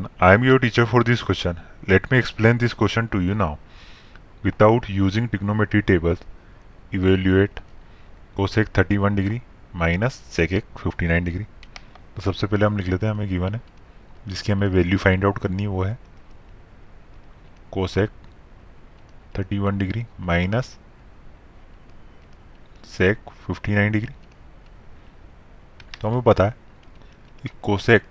everyone, I am your teacher for this question. Let me explain this question to you now. Without using trigonometry tables, evaluate cosec 31 degree minus sec 59 degree तो सबसे पहले हम लिख लेते हैं हमें given है जिसकी हमें वैल्यू फाइंड आउट करनी है वो है cosec 31 degree minus sec 59 degree तो हमें पता है कि कोसेक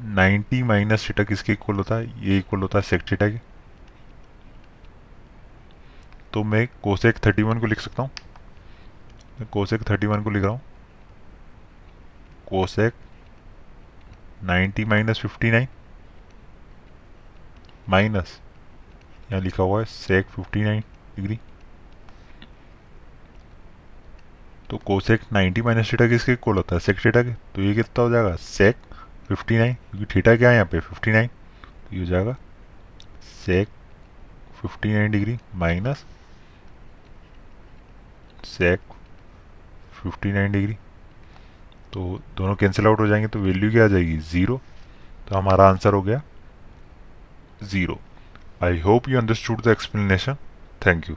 90 माइनस थीटा किसके इक्वल होता है? ये इक्वल होता है सेक थीटा के। तो मैं कोसेक 31 को लिख सकता हूँ। मैं कोसेक 31 को लिख रहा हूँ। Cosec 90 minus fifty nine minus, यहाँ लिखा हुआ है सेक 59 डिग्री। तो कोसेक 90 माइनस थीटा किसके इक्वल होता है? सेक थीटा के। तो ये कितना हो जाएगा? सेक 59 क्योंकि थीटा क्या है यहाँ पे? 59 तो ये हो जाएगा sec 59 degree minus sec 59 degree. तो दोनों कैंसिल आउट हो जाएँगे तो वैल्यू क्या आ जाएगी? ज़ीरो तो हमारा आंसर हो गया zero I hope you understood the explanation thank you